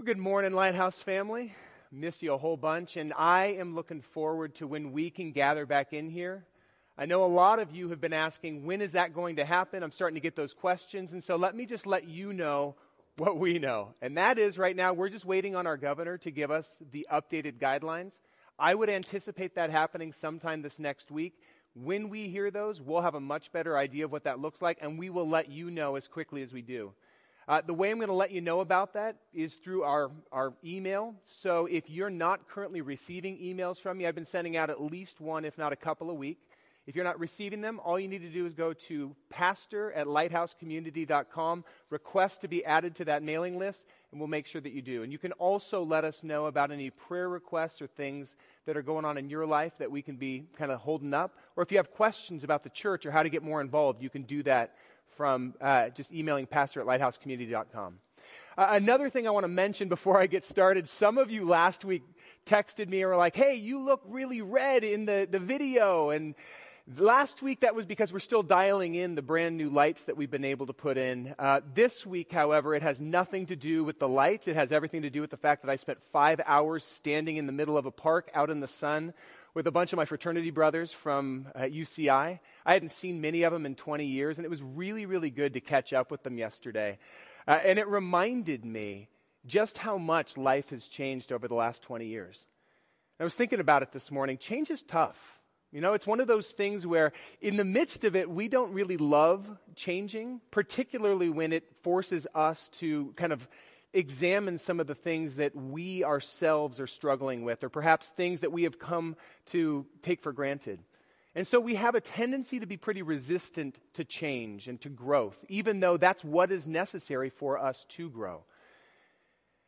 Well, good morning, Lighthouse family. Miss you a whole bunch, and I am looking forward to when we can gather back in here. I know a lot of you have been asking, when is that going to happen? I'm starting to get those questions, and so let me just let you know what we know. And that is right now, we're just waiting on our governor to give us the updated guidelines. I would anticipate that happening sometime this next week. When we hear those, we'll have a much better idea of what that looks like, and we will let you know as quickly as we do. Uh, the way I'm going to let you know about that is through our, our email. So if you're not currently receiving emails from me, I've been sending out at least one, if not a couple a week. If you're not receiving them, all you need to do is go to pastor at lighthousecommunity.com, request to be added to that mailing list, and we'll make sure that you do. And you can also let us know about any prayer requests or things that are going on in your life that we can be kind of holding up. Or if you have questions about the church or how to get more involved, you can do that from uh, just emailing pastor at lighthousecommunity.com. Uh, another thing I want to mention before I get started some of you last week texted me and were like, hey, you look really red in the, the video. And last week that was because we're still dialing in the brand new lights that we've been able to put in. Uh, this week, however, it has nothing to do with the lights. It has everything to do with the fact that I spent five hours standing in the middle of a park out in the sun with a bunch of my fraternity brothers from uh, UCI. I hadn't seen many of them in 20 years, and it was really, really good to catch up with them yesterday. Uh, and it reminded me just how much life has changed over the last 20 years. I was thinking about it this morning. Change is tough. You know, it's one of those things where, in the midst of it, we don't really love changing, particularly when it forces us to kind of examine some of the things that we ourselves are struggling with, or perhaps things that we have come to take for granted. And so we have a tendency to be pretty resistant to change and to growth, even though that's what is necessary for us to grow.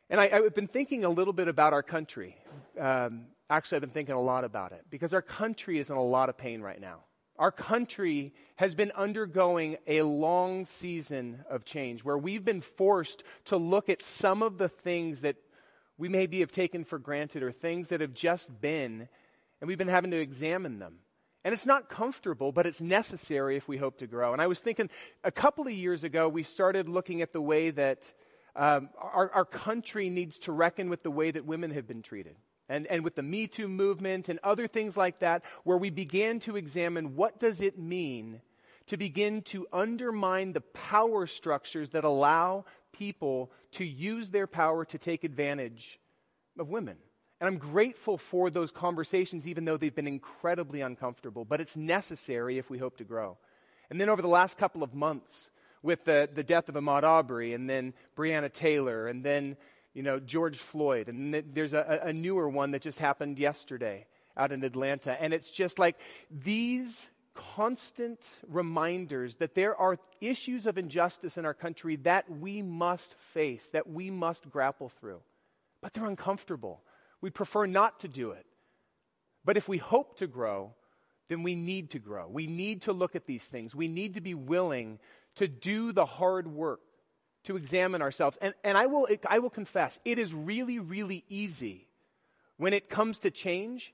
And I, have been thinking a little bit about our country. Um, actually, I've been thinking a lot about it because our country is in a lot of pain right now. Our country has been undergoing a long season of change where we've been forced to look at some of the things that we maybe have taken for granted or things that have just been, and we've been having to examine them. And it's not comfortable, but it's necessary if we hope to grow. And I was thinking a couple of years ago, we started looking at the way that um, our, our country needs to reckon with the way that women have been treated and, and with the Me Too movement and other things like that, where we began to examine what does it mean to begin to undermine the power structures that allow people to use their power to take advantage of women. And I'm grateful for those conversations, even though they've been incredibly uncomfortable, but it's necessary if we hope to grow. And then over the last couple of months, with the, the death of Ahmaud Arbery, and then Breonna Taylor, and then you know, George Floyd. And there's a, a newer one that just happened yesterday out in Atlanta. And it's just like these constant reminders that there are issues of injustice in our country that we must face, that we must grapple through. But they're uncomfortable. We prefer not to do it. But if we hope to grow, then we need to grow. We need to look at these things. We need to be willing to do the hard work to examine ourselves. And, and I, will, I will confess, it is really, really easy when it comes to change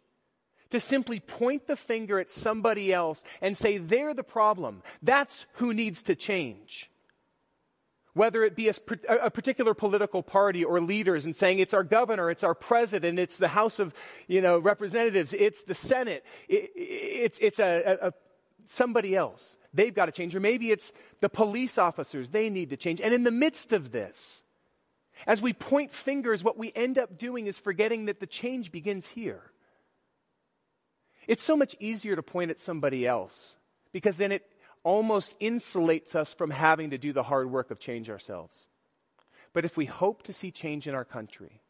to simply point the finger at somebody else and say, they're the problem. That's who needs to change. Whether it be a, a, particular political party or leaders and saying it's our governor, it's our president, it's the House of you know, Representatives, it's the Senate, it, it's, it's a, a, somebody else. They've got to change. Or maybe it's the police officers. They need to change. And in the midst of this, as we point fingers, what we end up doing is forgetting that the change begins here. It's so much easier to point at somebody else because then it almost insulates us from having to do the hard work of change ourselves. But if we hope to see change in our country,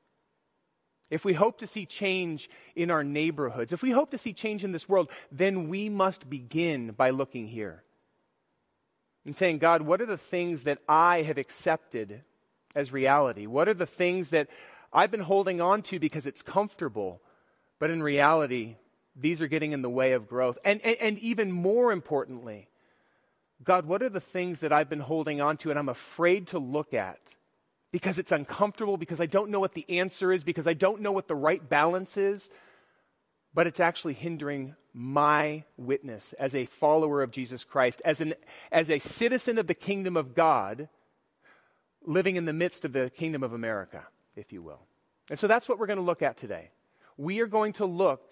if we hope to see change in our neighborhoods, if we hope to see change in this world, then we must begin by looking here and saying, God, what are the things that I have accepted as reality? What are the things that I've been holding on to because it's comfortable, but in reality, these are getting in the way of growth? And, and, and even more importantly, God, what are the things that I've been holding on to and I'm afraid to look at? Because it's uncomfortable, because I don't know what the answer is, because I don't know what the right balance is, but it's actually hindering my witness as a follower of Jesus Christ, as, an, as a citizen of the kingdom of God living in the midst of the kingdom of America. if you will. And so that's what we're going to look at today. We are going to look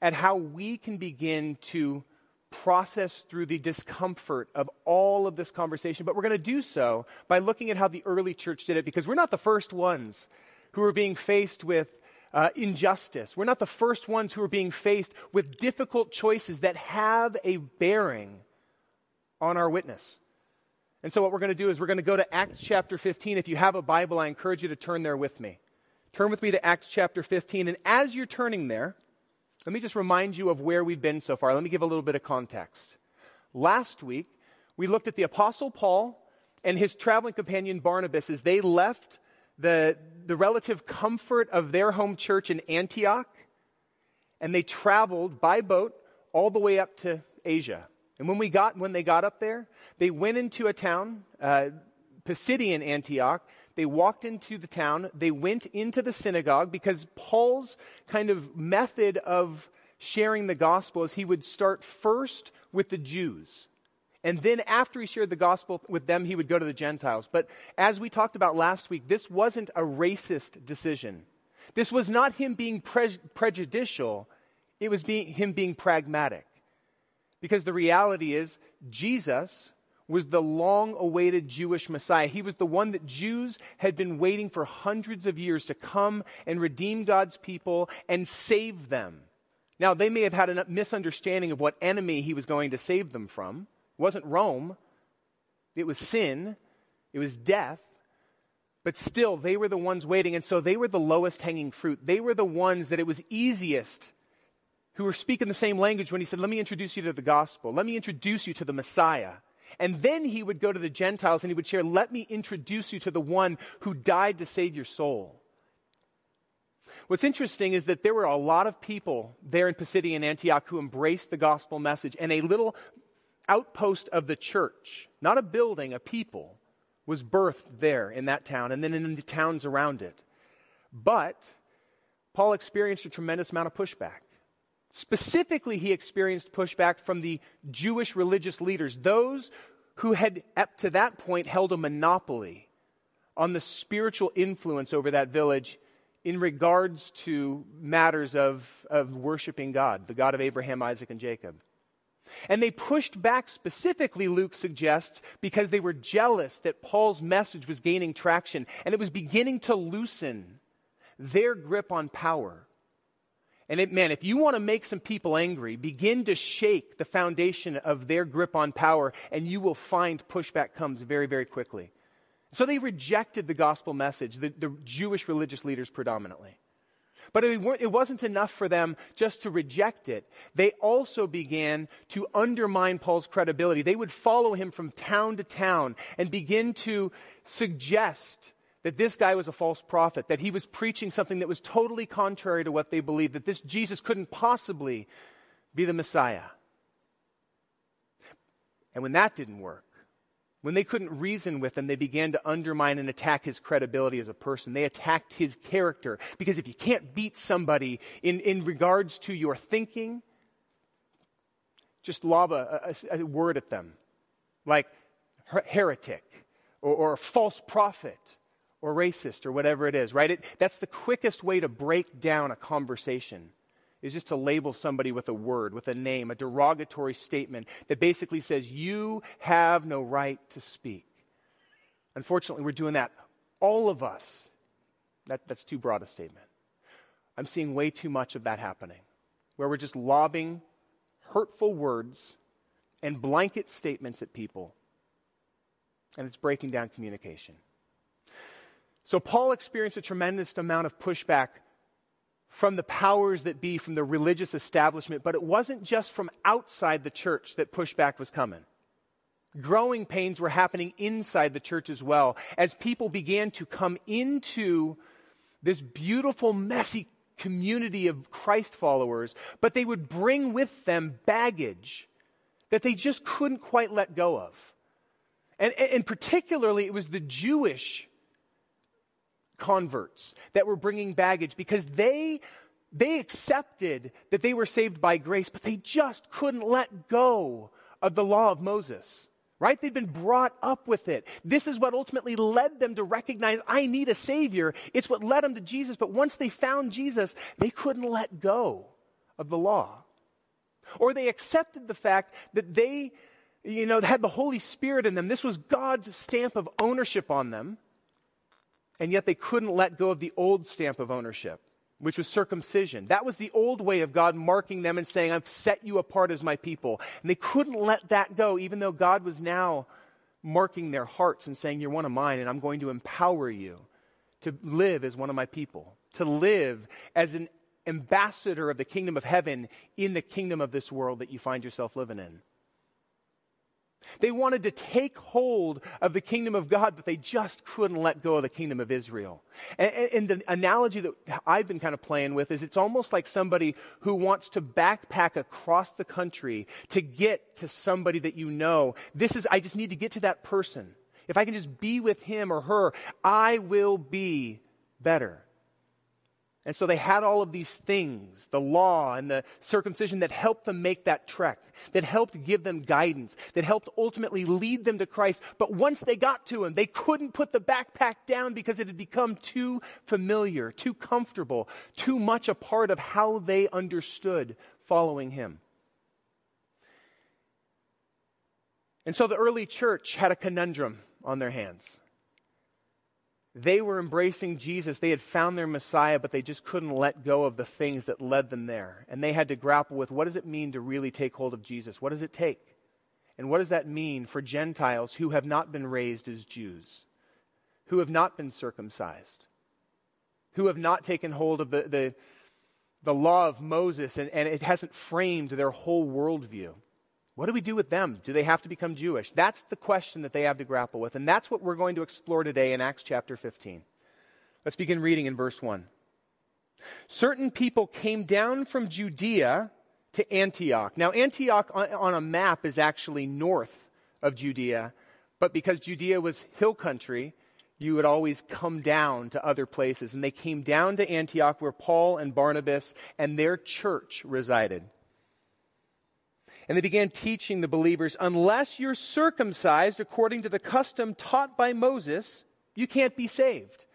at how we can begin to process through the discomfort of all of this conversation. But we're going to do so by looking at how the early church did it because we're not the first ones who are being faced with uh, injustice. We're not the first ones who are being faced with difficult choices that have a bearing on our witness. And so, what we're going to do is we're going to go to Acts chapter 15. If you have a Bible, I encourage you to turn there with me. Turn with me to Acts chapter 15. And as you're turning there, let me just remind you of where we've been so far. Let me give a little bit of context. Last week, we looked at the Apostle Paul and his traveling companion Barnabas as they left the, the relative comfort of their home church in Antioch and they traveled by boat all the way up to Asia. And when, we got, when they got up there, they went into a town, uh, Pisidian Antioch, they walked into the town, they went into the synagogue because Paul's kind of method of sharing the gospel is he would start first with the Jews. And then after he shared the gospel with them, he would go to the Gentiles. But as we talked about last week, this wasn't a racist decision. This was not him being pre- prejudicial, it was being, him being pragmatic. Because the reality is, Jesus was the long awaited Jewish Messiah. He was the one that Jews had been waiting for hundreds of years to come and redeem God's people and save them. Now, they may have had a misunderstanding of what enemy he was going to save them from. It wasn't Rome, it was sin, it was death. But still, they were the ones waiting, and so they were the lowest hanging fruit. They were the ones that it was easiest who were speaking the same language when he said, Let me introduce you to the gospel. Let me introduce you to the Messiah. And then he would go to the Gentiles and he would share, Let me introduce you to the one who died to save your soul. What's interesting is that there were a lot of people there in Pisidian Antioch who embraced the gospel message, and a little outpost of the church, not a building, a people, was birthed there in that town and then in the towns around it. But Paul experienced a tremendous amount of pushback. Specifically, he experienced pushback from the Jewish religious leaders, those who had, up to that point, held a monopoly on the spiritual influence over that village in regards to matters of, of worshiping God, the God of Abraham, Isaac, and Jacob. And they pushed back specifically, Luke suggests, because they were jealous that Paul's message was gaining traction and it was beginning to loosen their grip on power. And it, man, if you want to make some people angry, begin to shake the foundation of their grip on power, and you will find pushback comes very, very quickly. So they rejected the gospel message, the, the Jewish religious leaders predominantly. But it, it wasn't enough for them just to reject it. They also began to undermine Paul's credibility. They would follow him from town to town and begin to suggest that this guy was a false prophet, that he was preaching something that was totally contrary to what they believed, that this Jesus couldn't possibly be the Messiah. And when that didn't work, when they couldn't reason with him, they began to undermine and attack his credibility as a person. They attacked his character. Because if you can't beat somebody in, in regards to your thinking, just lob a, a, a word at them, like heretic or, or false prophet or racist or whatever it is, right? It, that's the quickest way to break down a conversation is just to label somebody with a word, with a name, a derogatory statement that basically says, You have no right to speak. Unfortunately, we're doing that. All of us. That, that's too broad a statement. I'm seeing way too much of that happening, where we're just lobbing hurtful words and blanket statements at people, and it's breaking down communication. So Paul experienced a tremendous amount of pushback from the powers that be, from the religious establishment, but it wasn't just from outside the church that pushback was coming. Growing pains were happening inside the church as well as people began to come into this beautiful, messy community of Christ followers, but they would bring with them baggage that they just couldn't quite let go of. And, and particularly, it was the Jewish converts that were bringing baggage because they they accepted that they were saved by grace, but they just couldn't let go of the law of Moses. right? They'd been brought up with it. This is what ultimately led them to recognize, I need a Savior. It's what led them to Jesus. But once they found Jesus, they couldn't let go of the law. Or they accepted the fact that they, you know, had the Holy Spirit in them. This was God's stamp of ownership on them. And yet they couldn't let go of the old stamp of ownership which was circumcision. That was the old way of God marking them and saying, I've set you apart as my people. And they couldn't let that go, even though God was now marking their hearts and saying, You're one of mine, and I'm going to empower you to live as one of my people, to live as an ambassador of the kingdom of heaven in the kingdom of this world that you find yourself living in. They wanted to take hold of the kingdom of God, but they just couldn't let go of the kingdom of Israel. And, and, the analogy that I've been kind of playing with is it's almost like somebody who wants to backpack across the country to get to somebody that you know. This is, I just need to get to that person. If I can just be with him or her, I will be better. And so they had all of these things, the law and the circumcision that helped them make that trek, that helped give them guidance, that helped ultimately lead them to Christ. But once they got to Him, they couldn't put the backpack down because it had become too familiar, too comfortable, too much a part of how they understood following Him. And so the early church had a conundrum on their hands. They were embracing Jesus. They had found their Messiah, but they just couldn't let go of the things that led them there. And they had to grapple with what does it mean to really take hold of Jesus? What does it take? And what does that mean for Gentiles who have not been raised as Jews, who have not been circumcised, who have not taken hold of the, the, the law of Moses and, and it hasn't framed their whole worldview? What do we do with them? Do they have to become Jewish? That's the question that they have to grapple with. And that's what we're going to explore today in Acts chapter 15. Let's begin reading in verse 1. Certain people came down from Judea to Antioch. Now, Antioch on, on a map is actually north of Judea, but because Judea was hill country, you would always come down to other places. And they came down to Antioch where Paul and Barnabas and their church resided. And they began teaching the believers unless you're circumcised according to the custom taught by Moses, you can't be saved.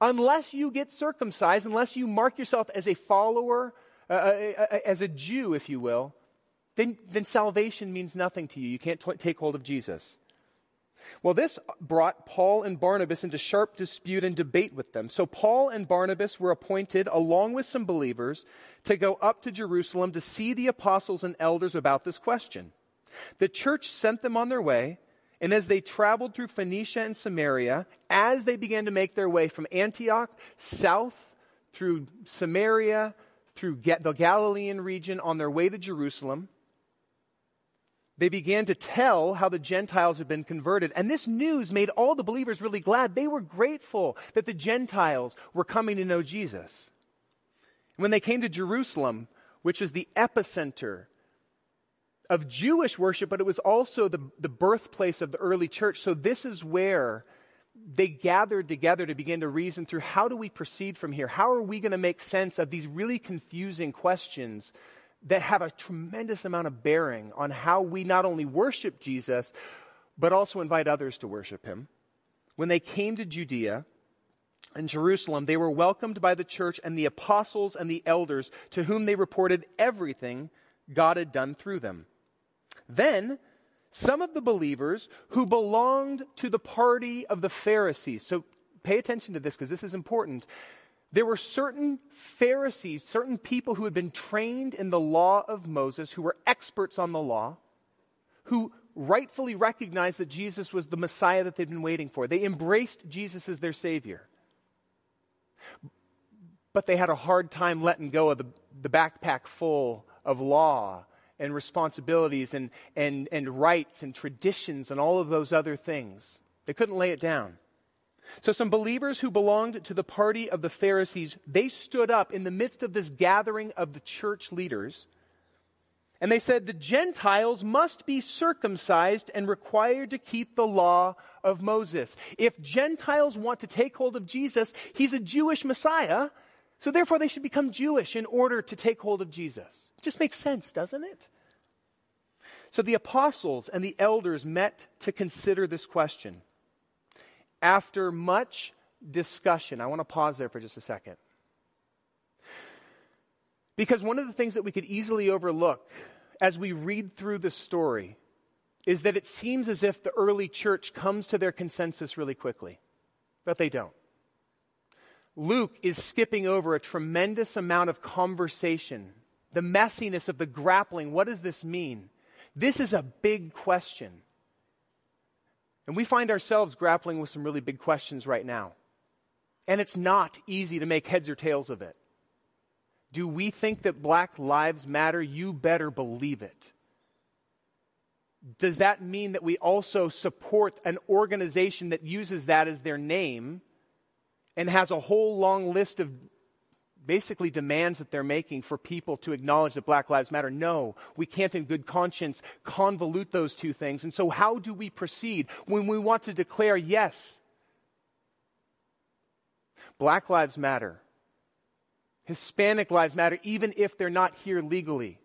Unless you get circumcised, unless you mark yourself as a follower, uh, uh, uh, as a Jew, if you will, then, then salvation means nothing to you. You can't t- take hold of Jesus. Well, this brought Paul and Barnabas into sharp dispute and debate with them. So Paul and Barnabas were appointed, along with some believers, to go up to Jerusalem to see the apostles and elders about this question. The church sent them on their way, and as they traveled through Phoenicia and Samaria, as they began to make their way from Antioch south through Samaria, through the Galilean region on their way to Jerusalem, they began to tell how the Gentiles had been converted. And this news made all the believers really glad. They were grateful that the Gentiles were coming to know Jesus. When they came to Jerusalem, which is the epicenter of Jewish worship, but it was also the, the birthplace of the early church. So this is where they gathered together to begin to reason through how do we proceed from here? How are we going to make sense of these really confusing questions that have a tremendous amount of bearing on how we not only worship Jesus, but also invite others to worship him. When they came to Judea and Jerusalem, they were welcomed by the church and the apostles and the elders to whom they reported everything God had done through them. Then, some of the believers who belonged to the party of the Pharisees, so pay attention to this because this is important there were certain Pharisees, certain people who had been trained in the law of Moses, who were experts on the law, who rightfully recognized that Jesus was the Messiah that they'd been waiting for. They embraced Jesus as their Savior. But they had a hard time letting go of the, the backpack full of law and responsibilities and, and, and rights and traditions and all of those other things. They couldn't lay it down. So some believers who belonged to the party of the Pharisees, they stood up in the midst of this gathering of the church leaders, and they said the Gentiles must be circumcised and required to keep the law of Moses. If Gentiles want to take hold of Jesus, he's a Jewish Messiah, so therefore they should become Jewish in order to take hold of Jesus. It just makes sense, doesn't it? So the apostles and the elders met to consider this question. After much discussion, I want to pause there for just a second. Because one of the things that we could easily overlook as we read through the story is that it seems as if the early church comes to their consensus really quickly, but they don't. Luke is skipping over a tremendous amount of conversation, the messiness of the grappling. What does this mean? This is a big question. And we find ourselves grappling with some really big questions right now. And it's not easy to make heads or tails of it. Do we think that black lives matter? You better believe it. Does that mean that we also support an organization that uses that as their name and has a whole long list of basically demands that they're making for people to acknowledge that Black Lives Matter. No, we can't in good conscience convolute those two things. And so, how do we proceed when we want to declare, yes, Black Lives Matter, Hispanic Lives Matter, even if they're not here legally?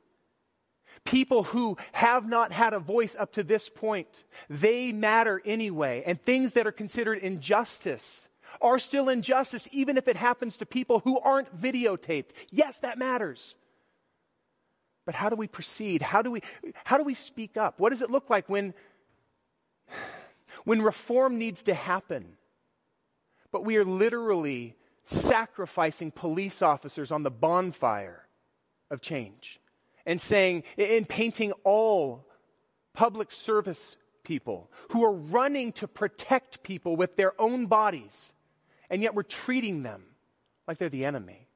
People who have not had a voice up to this point, they matter anyway. And things that are considered injustice are still injustice, even if it happens to people who aren't videotaped. Yes, that matters. But how do we proceed? How do we, how do we speak up? What does it look like when, when reform needs to happen? But we are literally sacrificing police officers on the bonfire of change and saying, and painting all public service people who are running to protect people with their own bodies and yet we're treating them like they're the enemy.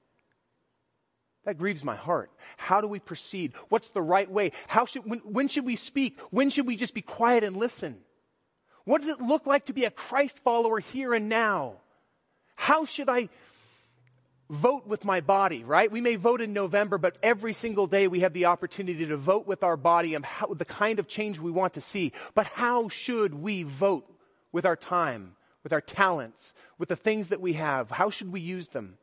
That grieves my heart. How do we proceed? What's the right way? How should, when, when should we speak? When should we just be quiet and listen? What does it look like to be a Christ follower here and now? How should I vote with my body, right? We may vote in November, but every single day we have the opportunity to vote with our body and how, the kind of change we want to see. But how should we vote with our time? With our talents, with the things that we have? How should we use them?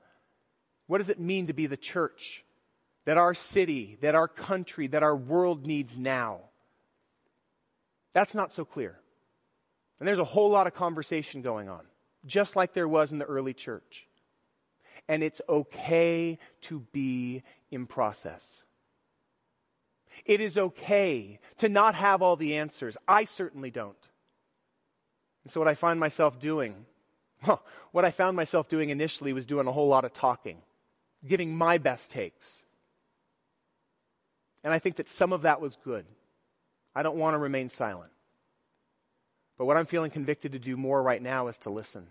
What does it mean to be the church that our city, that our country, that our world needs now? That's not so clear. And there's a whole lot of conversation going on, just like there was in the early church. And it's okay to be in process. It is okay to not have all the answers. I certainly don't. And so, what I find myself doing, well, what I found myself doing initially was doing a whole lot of talking, giving my best takes. And I think that some of that was good. I don't want to remain silent. But what I'm feeling convicted to do more right now is to listen,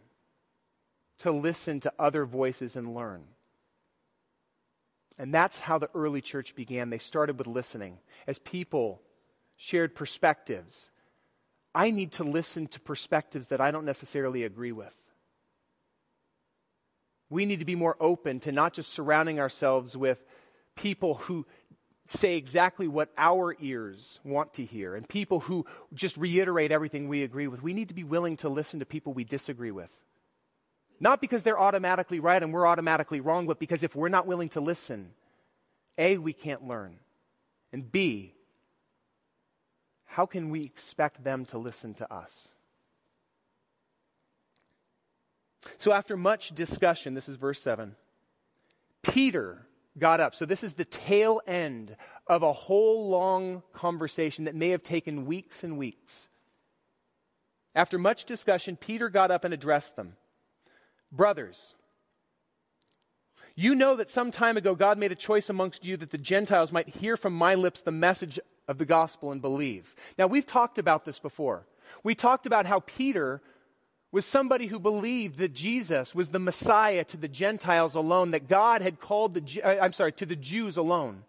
to listen to other voices and learn. And that's how the early church began. They started with listening as people shared perspectives I need to listen to perspectives that I don't necessarily agree with. We need to be more open to not just surrounding ourselves with people who say exactly what our ears want to hear and people who just reiterate everything we agree with. We need to be willing to listen to people we disagree with. Not because they're automatically right and we're automatically wrong, but because if we're not willing to listen, A, we can't learn. And B, how can we expect them to listen to us? So, after much discussion, this is verse 7, Peter got up. So, this is the tail end of a whole long conversation that may have taken weeks and weeks. After much discussion, Peter got up and addressed them Brothers, you know that some time ago God made a choice amongst you that the Gentiles might hear from my lips the message of the gospel and believe. Now, we've talked about this before. We talked about how Peter was somebody who believed that Jesus was the Messiah to the Gentiles alone, that God had called the, uh, I'm sorry, to the Jews alone.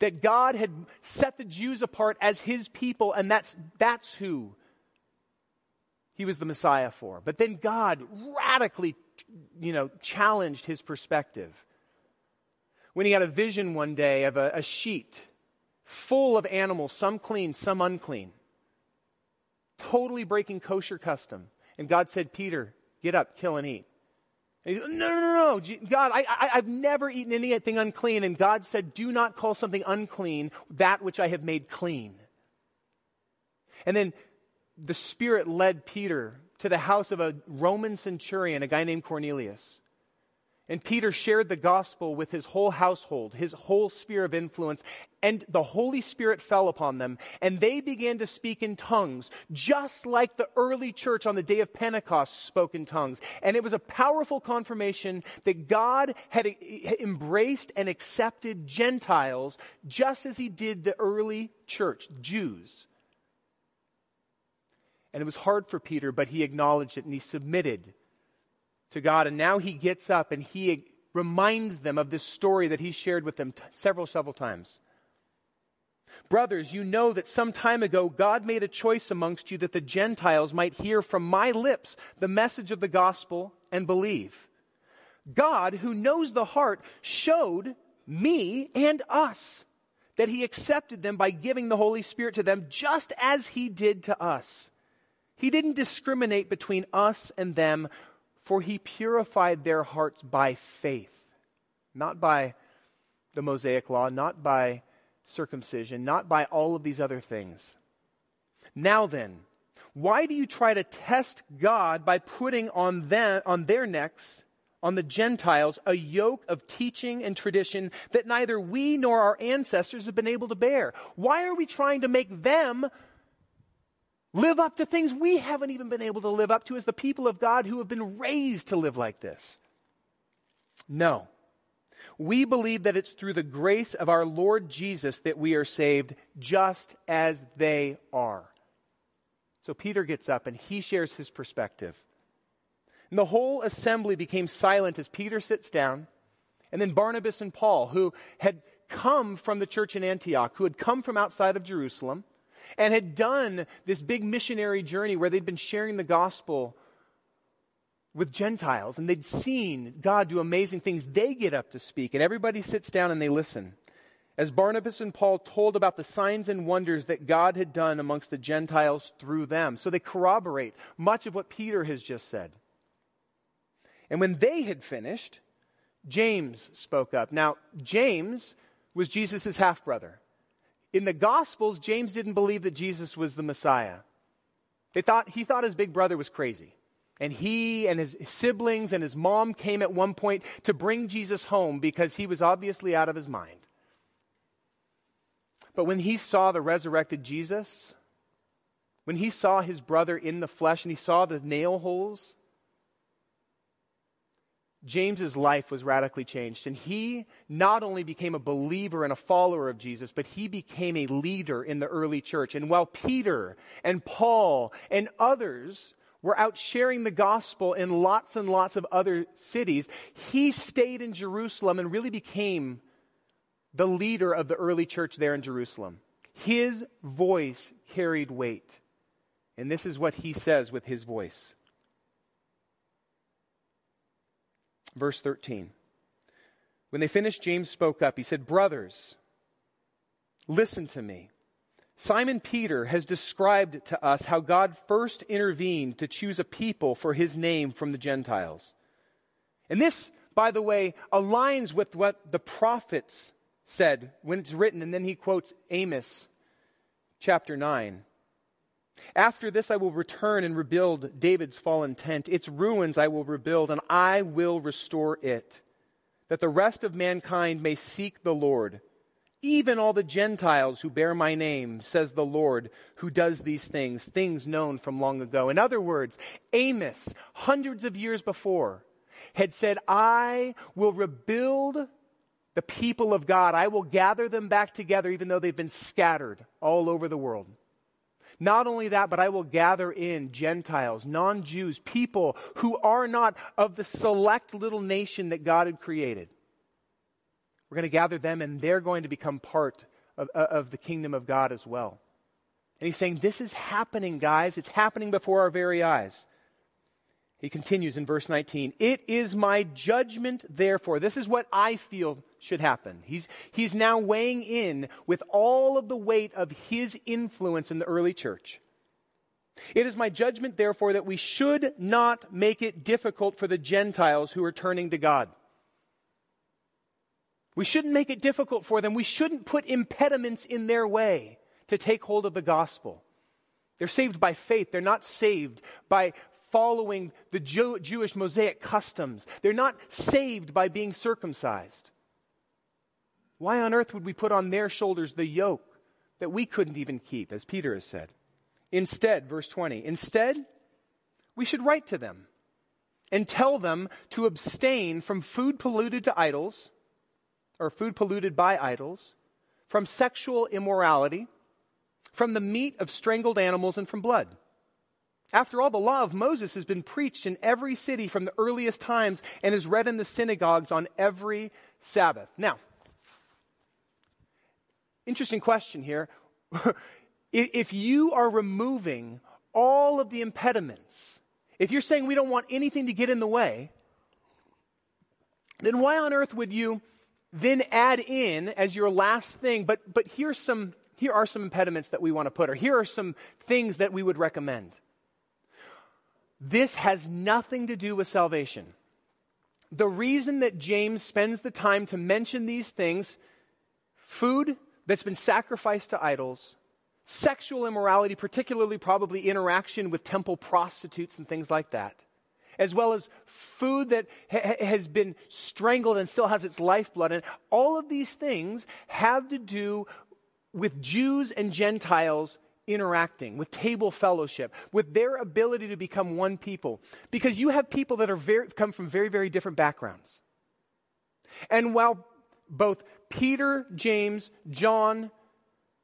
That God had set the Jews apart as his people, and that's, that's who he was the Messiah for. But then God radically, you know, challenged his perspective. When he had a vision one day of a, a sheet full of animals, some clean, some unclean, totally breaking kosher custom. And God said, Peter, get up, kill and eat. And he said, no, no, no, no, God, I, I, I've never eaten anything unclean. And God said, do not call something unclean that which I have made clean. And then the Spirit led Peter to the house of a Roman centurion, a guy named Cornelius. And Peter shared the gospel with his whole household, his whole sphere of influence, and the Holy Spirit fell upon them, and they began to speak in tongues, just like the early church on the day of Pentecost spoke in tongues. And it was a powerful confirmation that God had embraced and accepted Gentiles just as he did the early church, Jews. And it was hard for Peter, but he acknowledged it and he submitted to God. And now he gets up and he reminds them of this story that he shared with them t- several, several times. Brothers, you know that some time ago God made a choice amongst you that the Gentiles might hear from my lips the message of the gospel and believe. God, who knows the heart, showed me and us that he accepted them by giving the Holy Spirit to them just as he did to us. He didn't discriminate between us and them, for he purified their hearts by faith, not by the Mosaic law, not by circumcision, not by all of these other things. Now then, why do you try to test God by putting on them on their necks on the Gentiles a yoke of teaching and tradition that neither we nor our ancestors have been able to bear? Why are we trying to make them live up to things we haven't even been able to live up to as the people of God who have been raised to live like this. No. We believe that it's through the grace of our Lord Jesus that we are saved just as they are. So Peter gets up and he shares his perspective. And the whole assembly became silent as Peter sits down. And then Barnabas and Paul, who had come from the church in Antioch, who had come from outside of Jerusalem, and had done this big missionary journey where they'd been sharing the gospel with Gentiles and they'd seen God do amazing things. They get up to speak and everybody sits down and they listen. As Barnabas and Paul told about the signs and wonders that God had done amongst the Gentiles through them. So they corroborate much of what Peter has just said. And when they had finished, James spoke up. Now, James was Jesus' half brother. In the Gospels, James didn't believe that Jesus was the Messiah. They thought, he thought his big brother was crazy. And he and his siblings and his mom came at one point to bring Jesus home because he was obviously out of his mind. But when he saw the resurrected Jesus, when he saw his brother in the flesh and he saw the nail holes, James's life was radically changed. And he not only became a believer and a follower of Jesus, but he became a leader in the early church. And while Peter and Paul and others were out sharing the gospel in lots and lots of other cities, he stayed in Jerusalem and really became the leader of the early church there in Jerusalem. His voice carried weight. And this is what he says with his voice. Verse 13. When they finished, James spoke up. He said, Brothers, listen to me. Simon Peter has described to us how God first intervened to choose a people for his name from the Gentiles. And this, by the way, aligns with what the prophets said when it's written, and then he quotes Amos chapter 9. After this, I will return and rebuild David's fallen tent. Its ruins I will rebuild, and I will restore it, that the rest of mankind may seek the Lord. Even all the Gentiles who bear my name, says the Lord, who does these things, things known from long ago. In other words, Amos, hundreds of years before, had said, I will rebuild the people of God. I will gather them back together, even though they've been scattered all over the world. Not only that, but I will gather in Gentiles, non Jews, people who are not of the select little nation that God had created. We're going to gather them, and they're going to become part of, uh, of the kingdom of God as well. And he's saying, This is happening, guys. It's happening before our very eyes. He continues in verse 19, It is my judgment, therefore. This is what I feel should happen. He's, he's now weighing in with all of the weight of his influence in the early church. It is my judgment, therefore, that we should not make it difficult for the Gentiles who are turning to God. We shouldn't make it difficult for them. We shouldn't put impediments in their way to take hold of the gospel. They're saved by faith. They're not saved by following the Jew- Jewish Mosaic customs. They're not saved by being circumcised. Why on earth would we put on their shoulders the yoke that we couldn't even keep, as Peter has said? Instead, verse 20, instead, we should write to them and tell them to abstain from food polluted to idols, or food polluted by idols, from sexual immorality, from the meat of strangled animals, and from blood. After all, the law of Moses has been preached in every city from the earliest times and is read in the synagogues on every Sabbath. Now, interesting question here. if you are removing all of the impediments, if you're saying we don't want anything to get in the way, then why on earth would you then add in as your last thing, but, but here's some, here are some impediments that we want to put, or here are some things that we would recommend? This has nothing to do with salvation. The reason that James spends the time to mention these things food that's been sacrificed to idols, sexual immorality, particularly probably interaction with temple prostitutes and things like that, as well as food that ha- has been strangled and still has its lifeblood. And all of these things have to do with Jews and Gentiles interacting, with table fellowship, with their ability to become one people. Because you have people that are very, come from very, very different backgrounds. And while both Peter, James, John,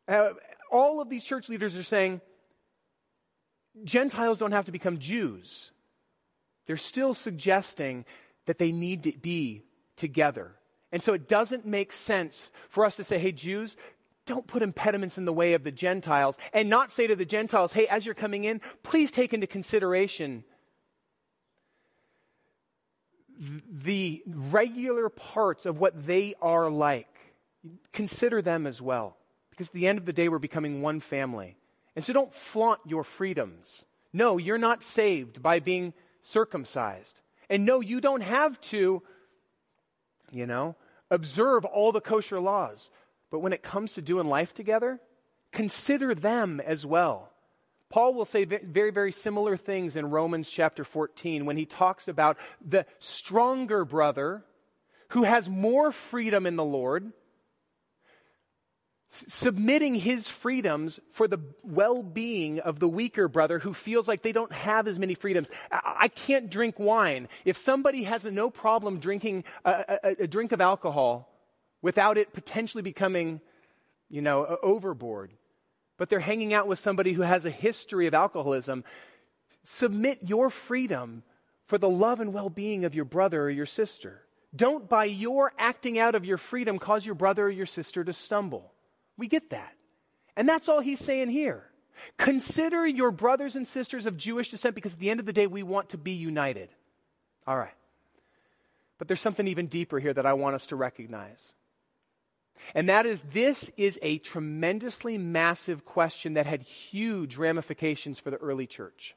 uh, all of these church leaders are saying Gentiles don't have to become Jews. They're still suggesting that they need to be together. And so it doesn't make sense for us to say, hey, Jews, don't put impediments in the way of the Gentiles and not say to the Gentiles, hey, as you're coming in, please take into consideration the regular parts of what they are like. Consider them as well. Because at the end of the day, we're becoming one family. And so don't flaunt your freedoms. No, you're not saved by being circumcised. And no, you don't have to, you know, observe all the kosher laws. But when it comes to doing life together, consider them as well. Paul will say very, very similar things in Romans chapter 14 when he talks about the stronger brother who has more freedom in the Lord, submitting his freedoms for the well being of the weaker brother who feels like they don't have as many freedoms. I can't drink wine. If somebody has no problem drinking a, a, a drink of alcohol, without it potentially becoming, you know, overboard. But they're hanging out with somebody who has a history of alcoholism. Submit your freedom for the love and well being of your brother or your sister. Don't, by your acting out of your freedom, cause your brother or your sister to stumble. We get that. And that's all he's saying here. Consider your brothers and sisters of Jewish descent because at the end of the day, we want to be united. All right. But there's something even deeper here that I want us to recognize. And that is, this is a tremendously massive question that had huge ramifications for the early church.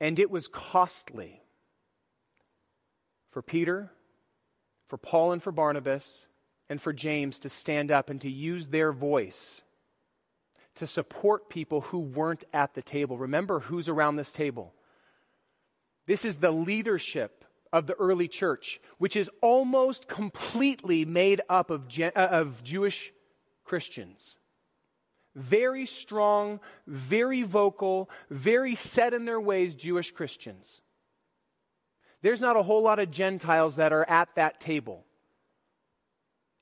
And it was costly for Peter, for Paul, and for Barnabas, and for James to stand up and to use their voice to support people who weren't at the table. Remember who's around this table. This is the leadership of the early church, which is almost completely made up of, uh, of Jewish Christians. Very strong, very vocal, very set in their ways Jewish Christians. There's not a whole lot of Gentiles that are at that table.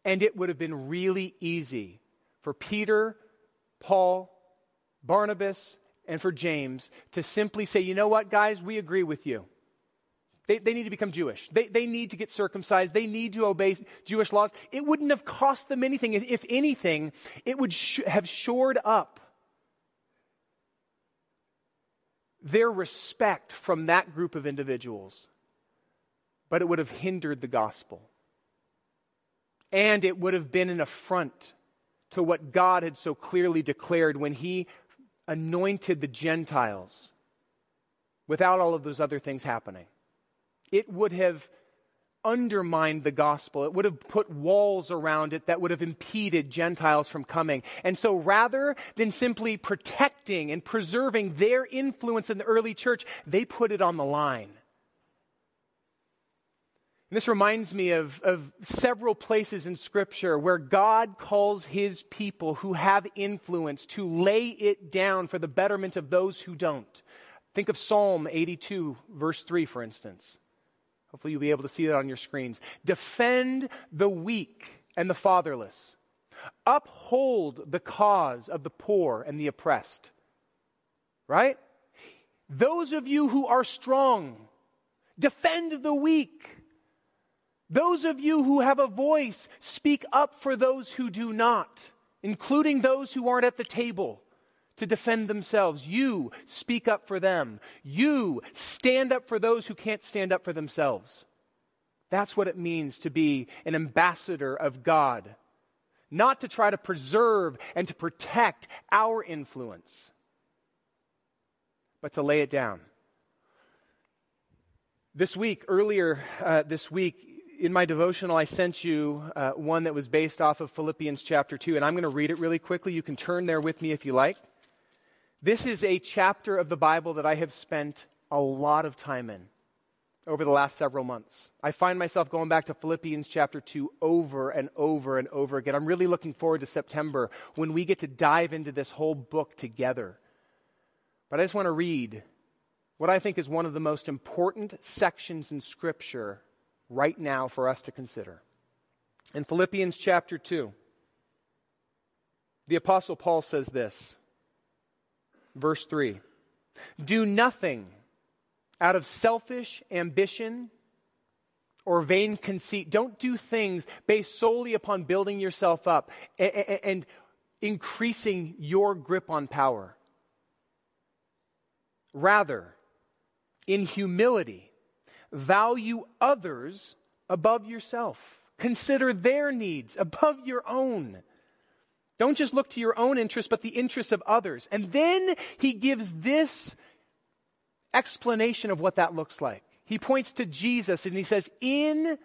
And it would have been really easy for Peter, Paul, Barnabas, and for James to simply say, you know what, guys, we agree with you. They, they need to become Jewish. They, they need to get circumcised. They need to obey Jewish laws. It wouldn't have cost them anything. If, if anything, it would sh- have shored up their respect from that group of individuals. But it would have hindered the gospel. And it would have been an affront to what God had so clearly declared when He anointed the Gentiles without all of those other things happening it would have undermined the gospel. It would have put walls around it that would have impeded Gentiles from coming. And so rather than simply protecting and preserving their influence in the early church, they put it on the line. And this reminds me of, of several places in Scripture where God calls his people who have influence to lay it down for the betterment of those who don't. Think of Psalm 82, verse 3, for instance. Hopefully, you'll be able to see that on your screens. Defend the weak and the fatherless, uphold the cause of the poor and the oppressed. Right? Those of you who are strong, defend the weak. Those of you who have a voice, speak up for those who do not, including those who aren't at the table to defend themselves. You speak up for them. You stand up for those who can't stand up for themselves. That's what it means to be an ambassador of God. Not to try to preserve and to protect our influence, but to lay it down. This week, earlier uh, this week, in my devotional, I sent you uh, one that was based off of Philippians chapter 2, and I'm going to read it really quickly. You can turn there with me if you like. This is a chapter of the Bible that I have spent a lot of time in over the last several months. I find myself going back to Philippians chapter 2 over and over and over again. I'm really looking forward to September when we get to dive into this whole book together. But I just want to read what I think is one of the most important sections in Scripture right now for us to consider. In Philippians chapter 2, the Apostle Paul says this Verse 3 Do nothing out of selfish ambition or vain conceit. Don't do things based solely upon building yourself up and, increasing your grip on power. Rather, in humility, value others above yourself. Consider their needs above your own. Don't just look to your own interests, but the interests of others. And then he gives this explanation of what that looks like. He points to Jesus and he says, In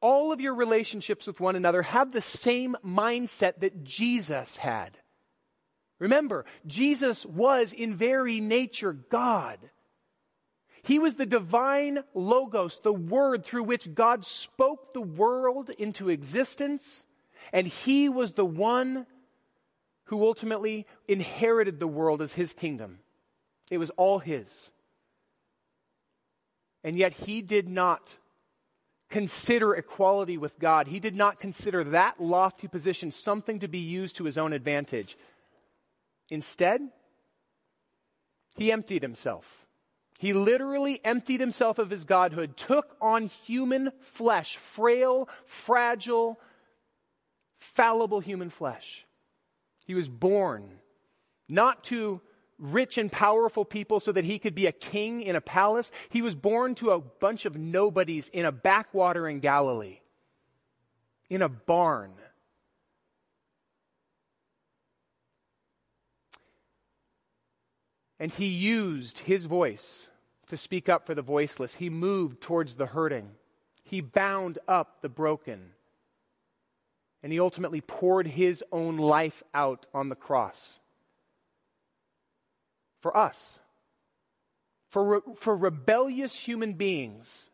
all of your relationships with one another, have the same mindset that Jesus had. Remember, Jesus was in very nature God. He was the divine Logos, the word through which God spoke the world into existence and he was the one who ultimately inherited the world as his kingdom. It was all his. And yet he did not consider equality with God. He did not consider that lofty position something to be used to his own advantage. Instead, he emptied himself. He literally emptied himself of his godhood, took on human flesh, frail, fragile, fallible human flesh. He was born not to rich and powerful people so that he could be a king in a palace. He was born to a bunch of nobodies in a backwater in Galilee, in a barn. And he used his voice to speak up for the voiceless. He moved towards the hurting. He bound up the broken. And he ultimately poured his own life out on the cross for us, for, re- for rebellious human beings,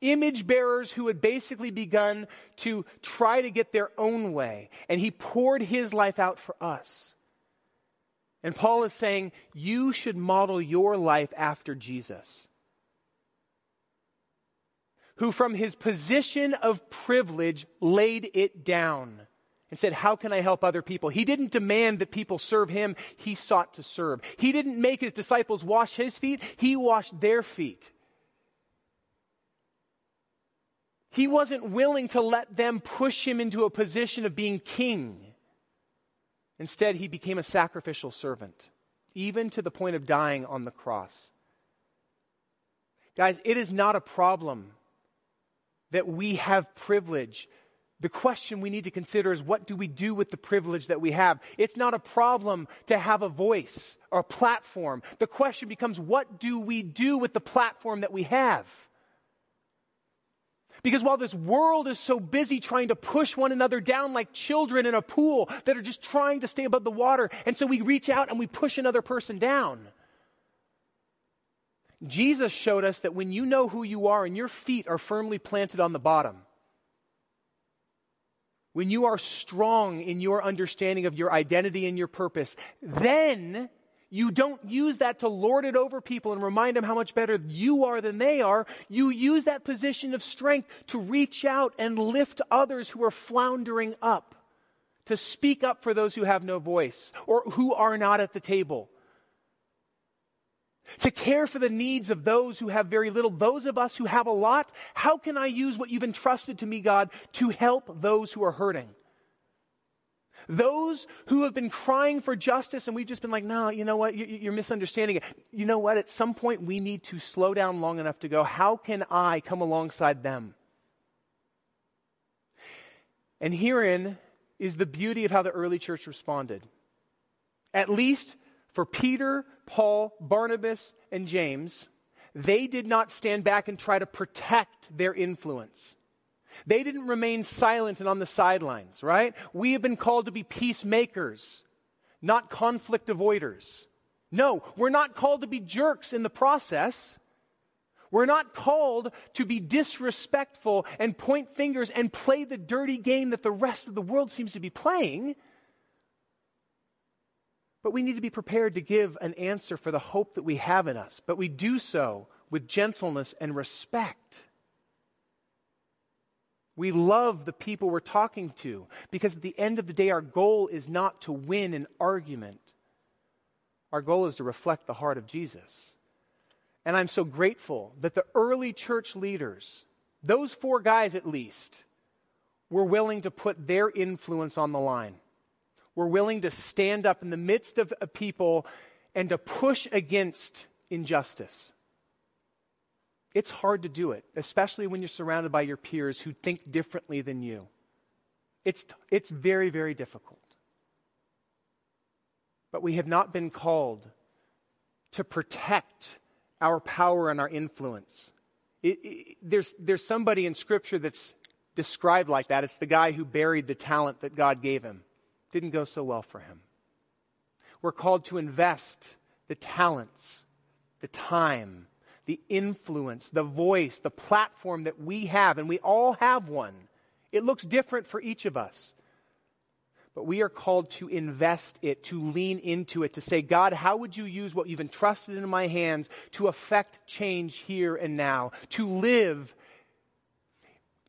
image bearers who had basically begun to try to get their own way. And he poured his life out for us. And Paul is saying, you should model your life after Jesus who from his position of privilege laid it down and said, How can I help other people? He didn't demand that people serve him, he sought to serve. He didn't make his disciples wash his feet, he washed their feet. He wasn't willing to let them push him into a position of being king. Instead, he became a sacrificial servant, even to the point of dying on the cross. Guys, it is not a problem that we have privilege. The question we need to consider is what do we do with the privilege that we have? It's not a problem to have a voice or a platform. The question becomes what do we do with the platform that we have? Because while this world is so busy trying to push one another down like children in a pool that are just trying to stay above the water, and so we reach out and we push another person down. Jesus showed us that when you know who you are and your feet are firmly planted on the bottom, when you are strong in your understanding of your identity and your purpose, then you don't use that to lord it over people and remind them how much better you are than they are. You use that position of strength to reach out and lift others who are floundering up, to speak up for those who have no voice or who are not at the table. To care for the needs of those who have very little, those of us who have a lot, how can I use what you've entrusted to me, God, to help those who are hurting? Those who have been crying for justice and we've just been like, no, you know what? You're misunderstanding it. You know what? At some point, we need to slow down long enough to go, how can I come alongside them? And herein is the beauty of how the early church responded. At least for Peter, Paul, Barnabas, and James, they did not stand back and try to protect their influence. They didn't remain silent and on the sidelines, right? We have been called to be peacemakers, not conflict avoiders. No, we're not called to be jerks in the process. We're not called to be disrespectful and point fingers and play the dirty game that the rest of the world seems to be playing. But we need to be prepared to give an answer for the hope that we have in us. But we do so with gentleness and respect. We love the people we're talking to because at the end of the day, our goal is not to win an argument. Our goal is to reflect the heart of Jesus. And I'm so grateful that the early church leaders, those four guys at least, were willing to put their influence on the line. Were willing to stand up in the midst of a people and to push against injustice. It's hard to do it, especially when you're surrounded by your peers who think differently than you. It's, it's very, very difficult. But we have not been called to protect our power and our influence. It, it, there's, there's somebody in Scripture that's described like that. It's the guy who buried the talent that God gave him. Didn't go so well for him. We're called to invest the talents, the time, the influence, the voice, the platform that we have, and we all have one. It looks different for each of us. But we are called to invest it, to lean into it, to say, God, how would you use what you've entrusted in my hands to affect change here and now, to live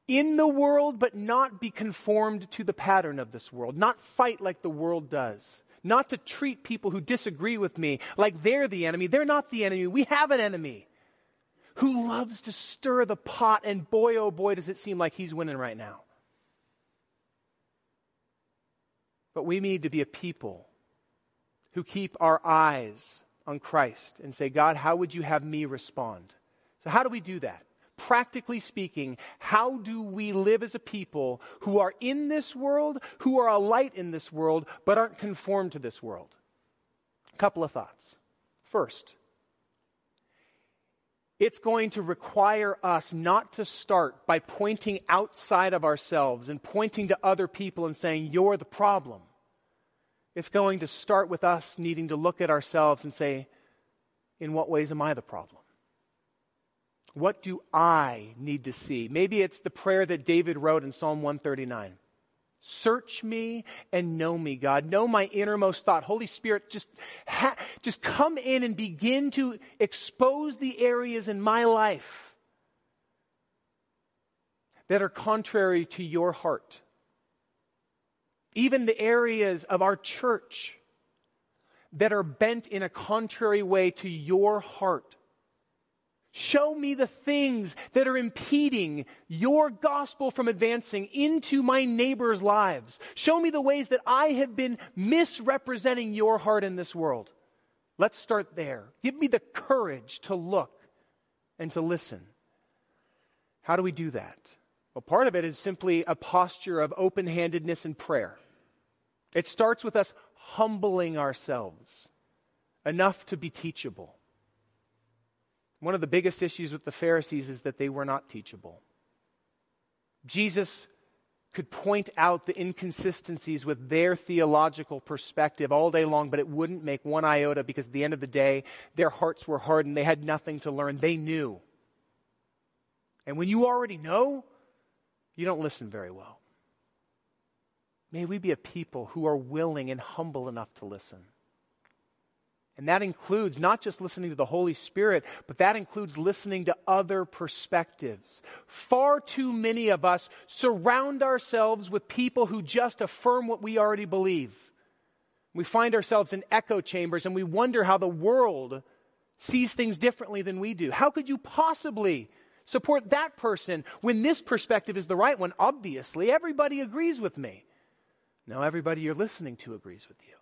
in the world, but not be conformed to the pattern of this world, not fight like the world does, not to treat people who disagree with me like they're the enemy. They're not the enemy. We have an enemy who loves to stir the pot, and boy, oh boy, does it seem like he's winning right now. But we need to be a people who keep our eyes on Christ and say, God, how would you have me respond? So, how do we do that? Practically speaking, how do we live as a people who are in this world, who are a light in this world, but aren't conformed to this world? A couple of thoughts. First, it's going to require us not to start by pointing outside of ourselves and pointing to other people and saying, You're the problem. It's going to start with us needing to look at ourselves and say, In what ways am I the problem? What do I need to see? Maybe it's the prayer that David wrote in Psalm 139. Search me and know me, God. Know my innermost thought. Holy Spirit, just, ha- just come in and begin to expose the areas in my life that are contrary to your heart. Even the areas of our church that are bent in a contrary way to your heart. Show me the things that are impeding your gospel from advancing into my neighbors' lives. Show me the ways that I have been misrepresenting your heart in this world. Let's start there. Give me the courage to look and to listen. How do we do that? Well, part of it is simply a posture of open handedness and prayer. It starts with us humbling ourselves enough to be teachable. One of the biggest issues with the Pharisees is that they were not teachable. Jesus could point out the inconsistencies with their theological perspective all day long, but it wouldn't make one iota because at the end of the day, their hearts were hardened. They had nothing to learn. They knew. And when you already know, you don't listen very well. May we be a people who are willing and humble enough to listen. And that includes not just listening to the Holy Spirit, but that includes listening to other perspectives. Far too many of us surround ourselves with people who just affirm what we already believe. We find ourselves in echo chambers and we wonder how the world sees things differently than we do. How could you possibly support that person when this perspective is the right one? Obviously, everybody agrees with me. No, everybody you're listening to agrees with you.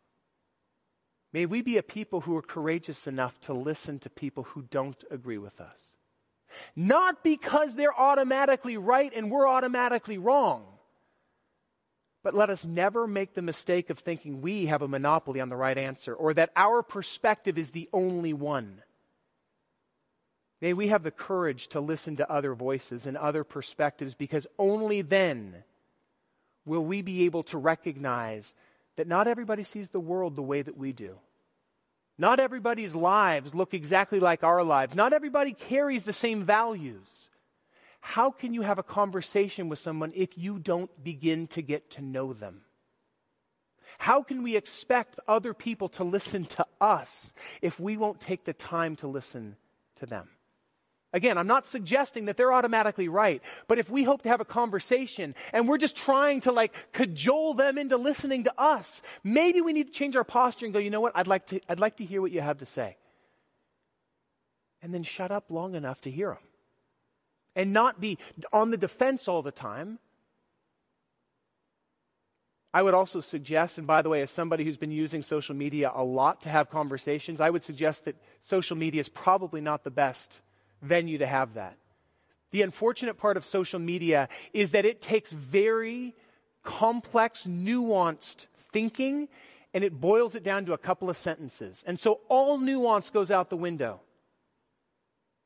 May we be a people who are courageous enough to listen to people who don't agree with us. Not because they're automatically right and we're automatically wrong. But let us never make the mistake of thinking we have a monopoly on the right answer or that our perspective is the only one. May we have the courage to listen to other voices and other perspectives because only then will we be able to recognize that not everybody sees the world the way that we do. Not everybody's lives look exactly like our lives. Not everybody carries the same values. How can you have a conversation with someone if you don't begin to get to know them? How can we expect other people to listen to us if we won't take the time to listen to them? Again, I'm not suggesting that they're automatically right, but if we hope to have a conversation and we're just trying to like cajole them into listening to us, maybe we need to change our posture and go, you know what, I'd like to, I'd like to hear what you have to say. And then shut up long enough to hear them. And not be on the defense all the time. I would also suggest, and by the way, as somebody who's been using social media a lot to have conversations, I would suggest that social media is probably not the best venue to have that. The unfortunate part of social media is that it takes very complex, nuanced thinking and it boils it down to a couple of sentences. And so all nuance goes out the window.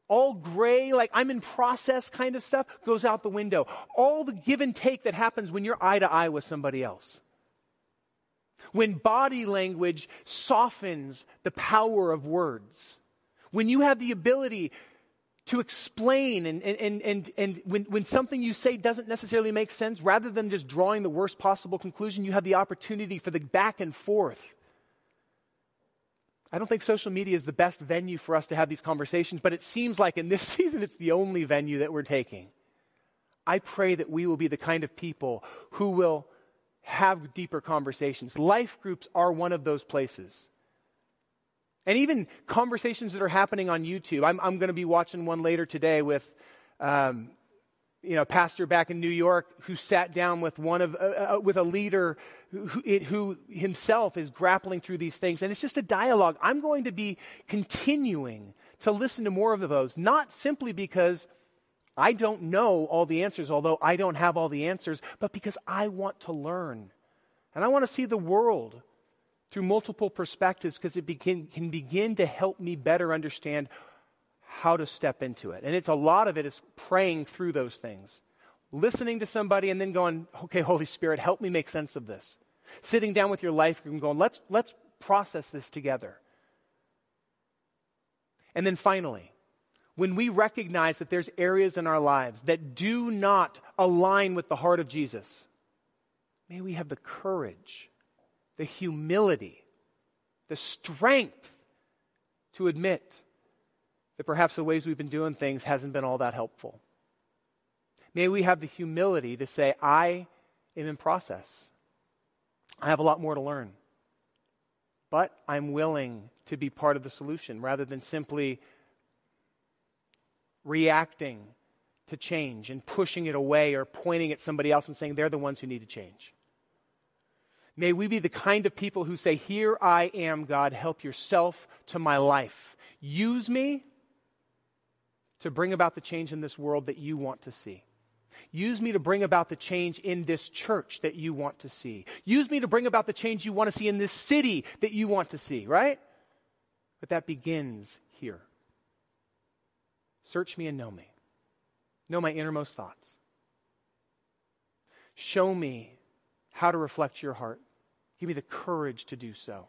All gray, like I'm in process kind of stuff, goes out the window. All the give and take that happens when you're eye to eye with somebody else. When body language softens the power of words. When you have the ability to explain and, and, and, and when, when something you say doesn't necessarily make sense, rather than just drawing the worst possible conclusion, you have the opportunity for the back and forth. I don't think social media is the best venue for us to have these conversations, but it seems like in this season it's the only venue that we're taking. I pray that we will be the kind of people who will have deeper conversations. Life groups are one of those places. And even conversations that are happening on YouTube. I'm, I'm going to be watching one later today with, um, you know, a pastor back in New York who sat down with one of, uh, uh, with a leader who, who himself is grappling through these things. And it's just a dialogue. I'm going to be continuing to listen to more of those, not simply because I don't know all the answers, although I don't have all the answers, but because I want to learn. And I want to see the world through multiple perspectives because it begin, can begin to help me better understand how to step into it. And it's a lot of it is praying through those things, listening to somebody and then going, okay, Holy Spirit, help me make sense of this. Sitting down with your life group and going, let's, let's process this together. And then finally, when we recognize that there's areas in our lives that do not align with the heart of Jesus, may we have the courage the humility, the strength to admit that perhaps the ways we've been doing things hasn't been all that helpful. May we have the humility to say, I am in process. I have a lot more to learn. But I'm willing to be part of the solution rather than simply reacting to change and pushing it away or pointing at somebody else and saying they're the ones who need to change. May we be the kind of people who say, Here I am, God, help yourself to my life. Use me to bring about the change in this world that you want to see. Use me to bring about the change in this church that you want to see. Use me to bring about the change you want to see in this city that you want to see, right? But that begins here. Search me and know me. Know my innermost thoughts. Show me how to reflect your heart. Give me the courage to do so.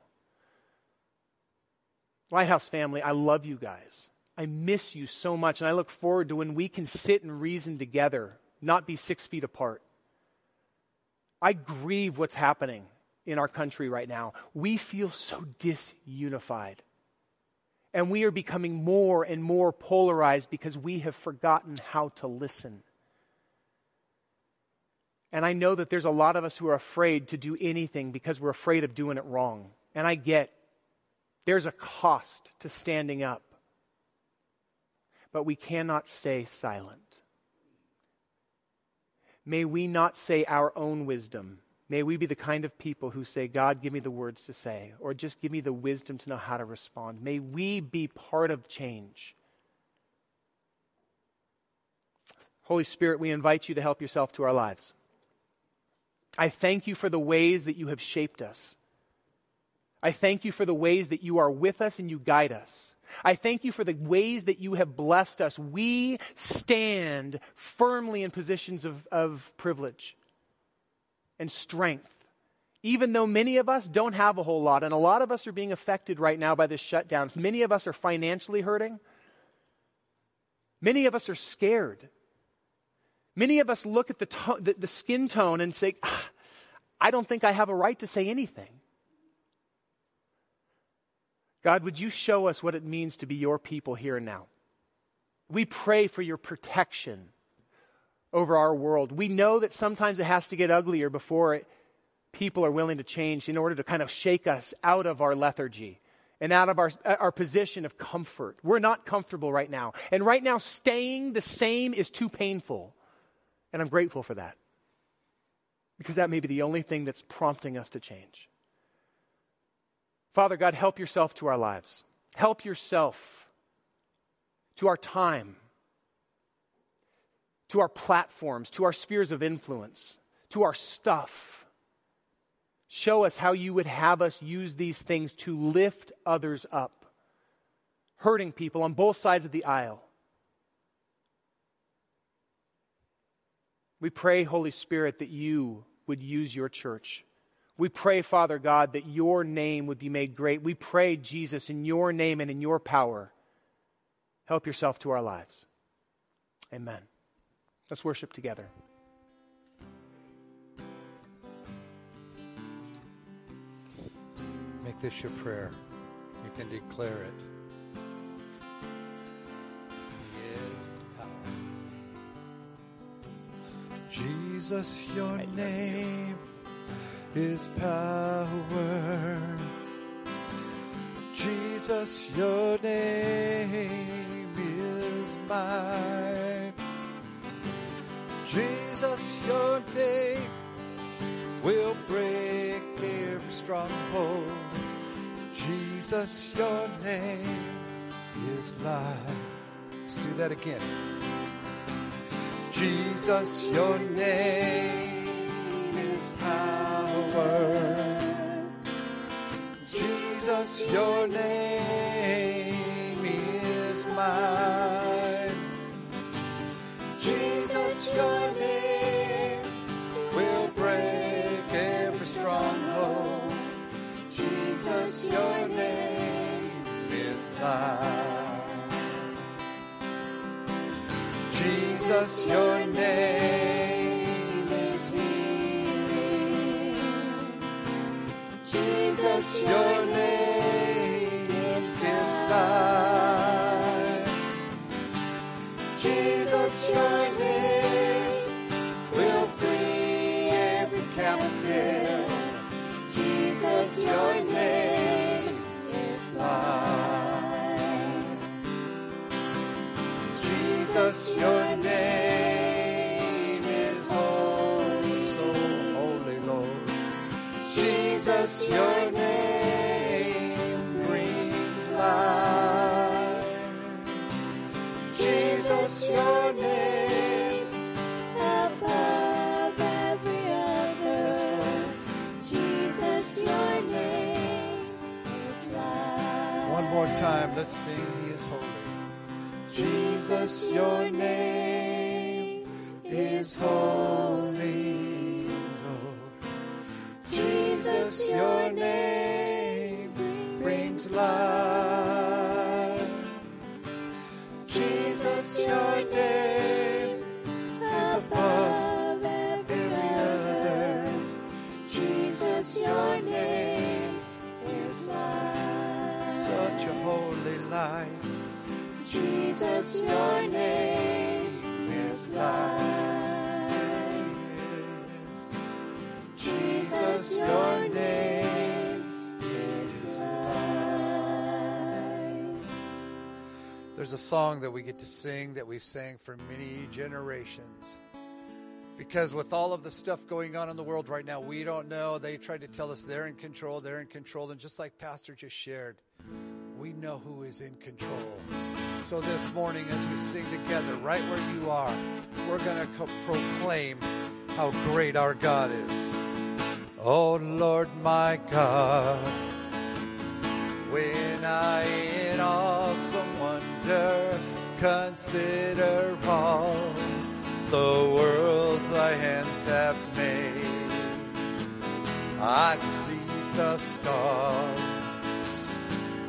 Lighthouse family, I love you guys. I miss you so much, and I look forward to when we can sit and reason together, not be six feet apart. I grieve what's happening in our country right now. We feel so disunified. And we are becoming more and more polarized because we have forgotten how to listen. And I know that there's a lot of us who are afraid to do anything because we're afraid of doing it wrong. And I get there's a cost to standing up. But we cannot stay silent. May we not say our own wisdom. May we be the kind of people who say, God, give me the words to say, or just give me the wisdom to know how to respond. May we be part of change. Holy Spirit, we invite you to help yourself to our lives. I thank you for the ways that you have shaped us. I thank you for the ways that you are with us and you guide us. I thank you for the ways that you have blessed us. We stand firmly in positions of, of privilege and strength. Even though many of us don't have a whole lot, and a lot of us are being affected right now by this shutdown, many of us are financially hurting. Many of us are scared. Many of us look at the, to- the, the skin tone and say, ah, I don't think I have a right to say anything. God, would you show us what it means to be your people here and now? We pray for your protection over our world. We know that sometimes it has to get uglier before it, people are willing to change in order to kind of shake us out of our lethargy and out of our, our position of comfort. We're not comfortable right now. And right now, staying the same is too painful. And I'm grateful for that. Because that may be the only thing that's prompting us to change. Father God, help yourself to our lives. Help yourself to our time, to our platforms, to our spheres of influence, to our stuff. Show us how you would have us use these things to lift others up, hurting people on both sides of the aisle. We pray, Holy Spirit, that you would use your church we pray, Father God, that your name would be made great. We pray, Jesus, in your name and in your power, help yourself to our lives. Amen. Let's worship together. Make this your prayer. You can declare it. Jesus, your name is power. Jesus, your name is mine. Jesus, your name will break every stronghold. Jesus, your name is life. Let's do that again. Jesus, your name is power. Jesus, your name Jesus, your name is healing. Jesus, your name is inside. Jesus, your name will free every captive. Jesus, your name is life. Jesus, your name Jesus, your your name above every other. Jesus, your name is life. One more time, let's sing He is holy. Jesus, your name is holy. There's a song that we get to sing that we've sang for many generations. Because with all of the stuff going on in the world right now, we don't know. They tried to tell us they're in control, they're in control. And just like Pastor just shared, we know who is in control. So this morning, as we sing together, right where you are, we're going to co- proclaim how great our God is. Oh Lord, my God, when I in awesome wonder consider all the worlds thy hands have made, I see the stars,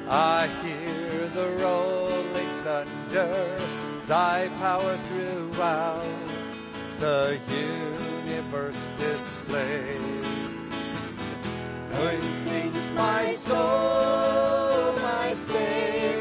I hear the rolling thunder, thy power throughout the universe displayed. When sings my soul, my Savior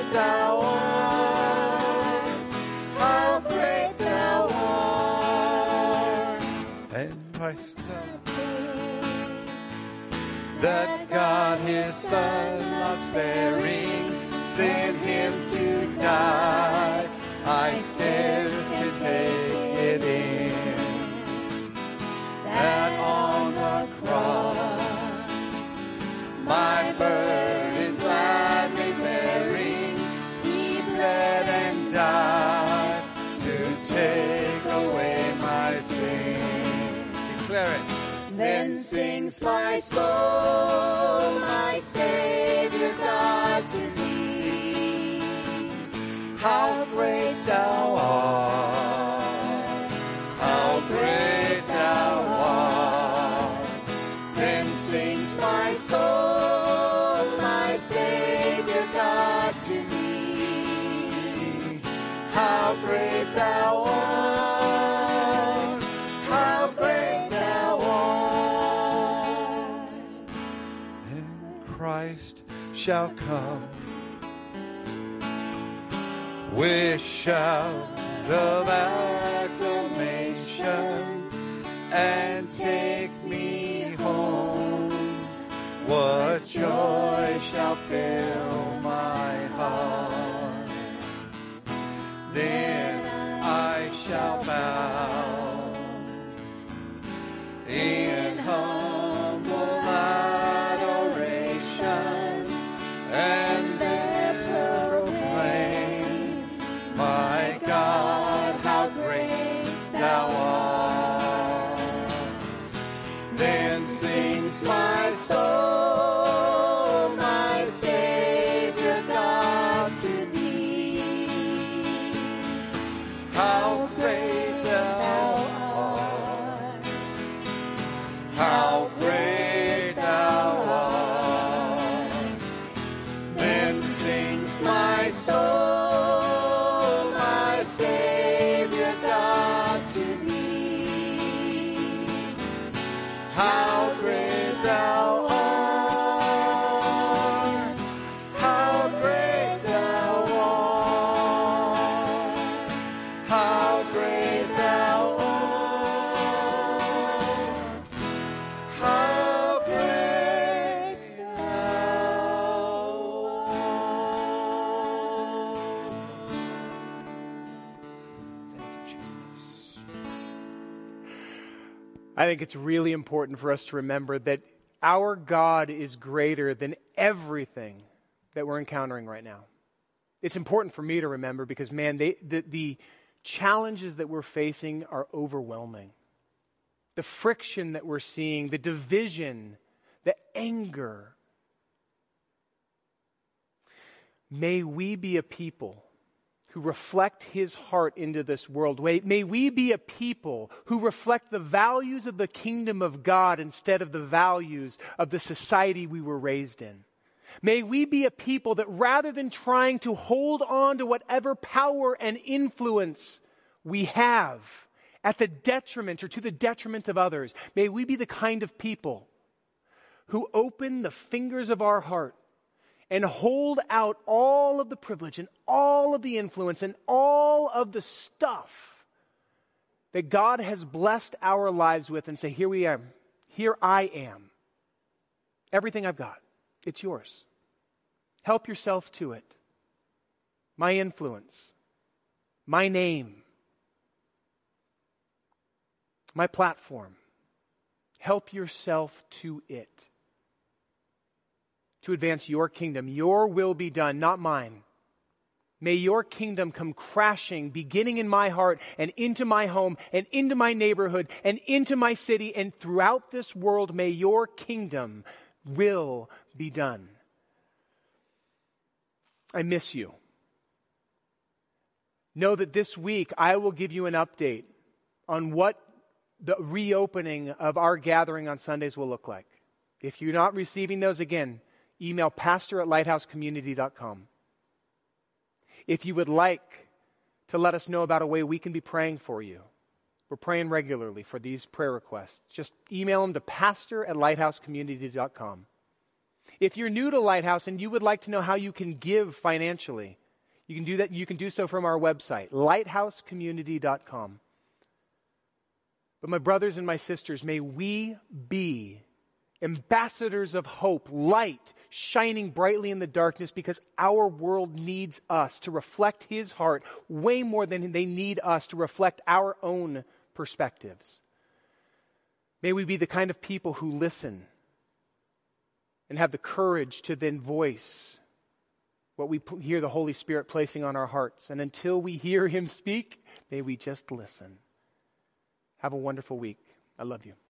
that God his son not sparing sent him to die. I scarce can take it in that sings my soul, my Savior God to thee. How great thou art, shall come with shout of acclamation and take me home. What joy shall fill my heart? Then I shall bow in humble think it's really important for us to remember that our God is greater than everything that we're encountering right now. It's important for me to remember because, man, they, the, the challenges that we're facing are overwhelming. The friction that we're seeing, the division, the anger. May we be a people who reflect his heart into this world. May we be a people who reflect the values of the kingdom of God instead of the values of the society we were raised in. May we be a people that rather than trying to hold on to whatever power and influence we have at the detriment or to the detriment of others, may we be the kind of people who open the fingers of our heart and hold out all of the privilege and all of the influence and all of the stuff that God has blessed our lives with and say, Here we are. Here I am. Everything I've got, it's yours. Help yourself to it. My influence, my name, my platform. Help yourself to it to advance your kingdom. Your will be done, not mine. May your kingdom come crashing, beginning in my heart and into my home and into my neighborhood and into my city and throughout this world. May your kingdom will be done. I miss you. Know that this week I will give you an update on what the reopening of our gathering on Sundays will look like. If you're not receiving those again, email pastor at lighthousecommunity.com. If you would like to let us know about a way we can be praying for you, we're praying regularly for these prayer requests. Just email them to pastor at lighthousecommunity.com. If you're new to Lighthouse and you would like to know how you can give financially, you can do that. You can do so from our website, lighthousecommunity.com. But my brothers and my sisters, may we be ambassadors of hope, light shining brightly in the darkness because our world needs us to reflect His heart way more than they need us to reflect our own perspectives. May we be the kind of people who listen and have the courage to then voice what we hear the Holy Spirit placing on our hearts. And until we hear Him speak, may we just listen. Have a wonderful week. I love you.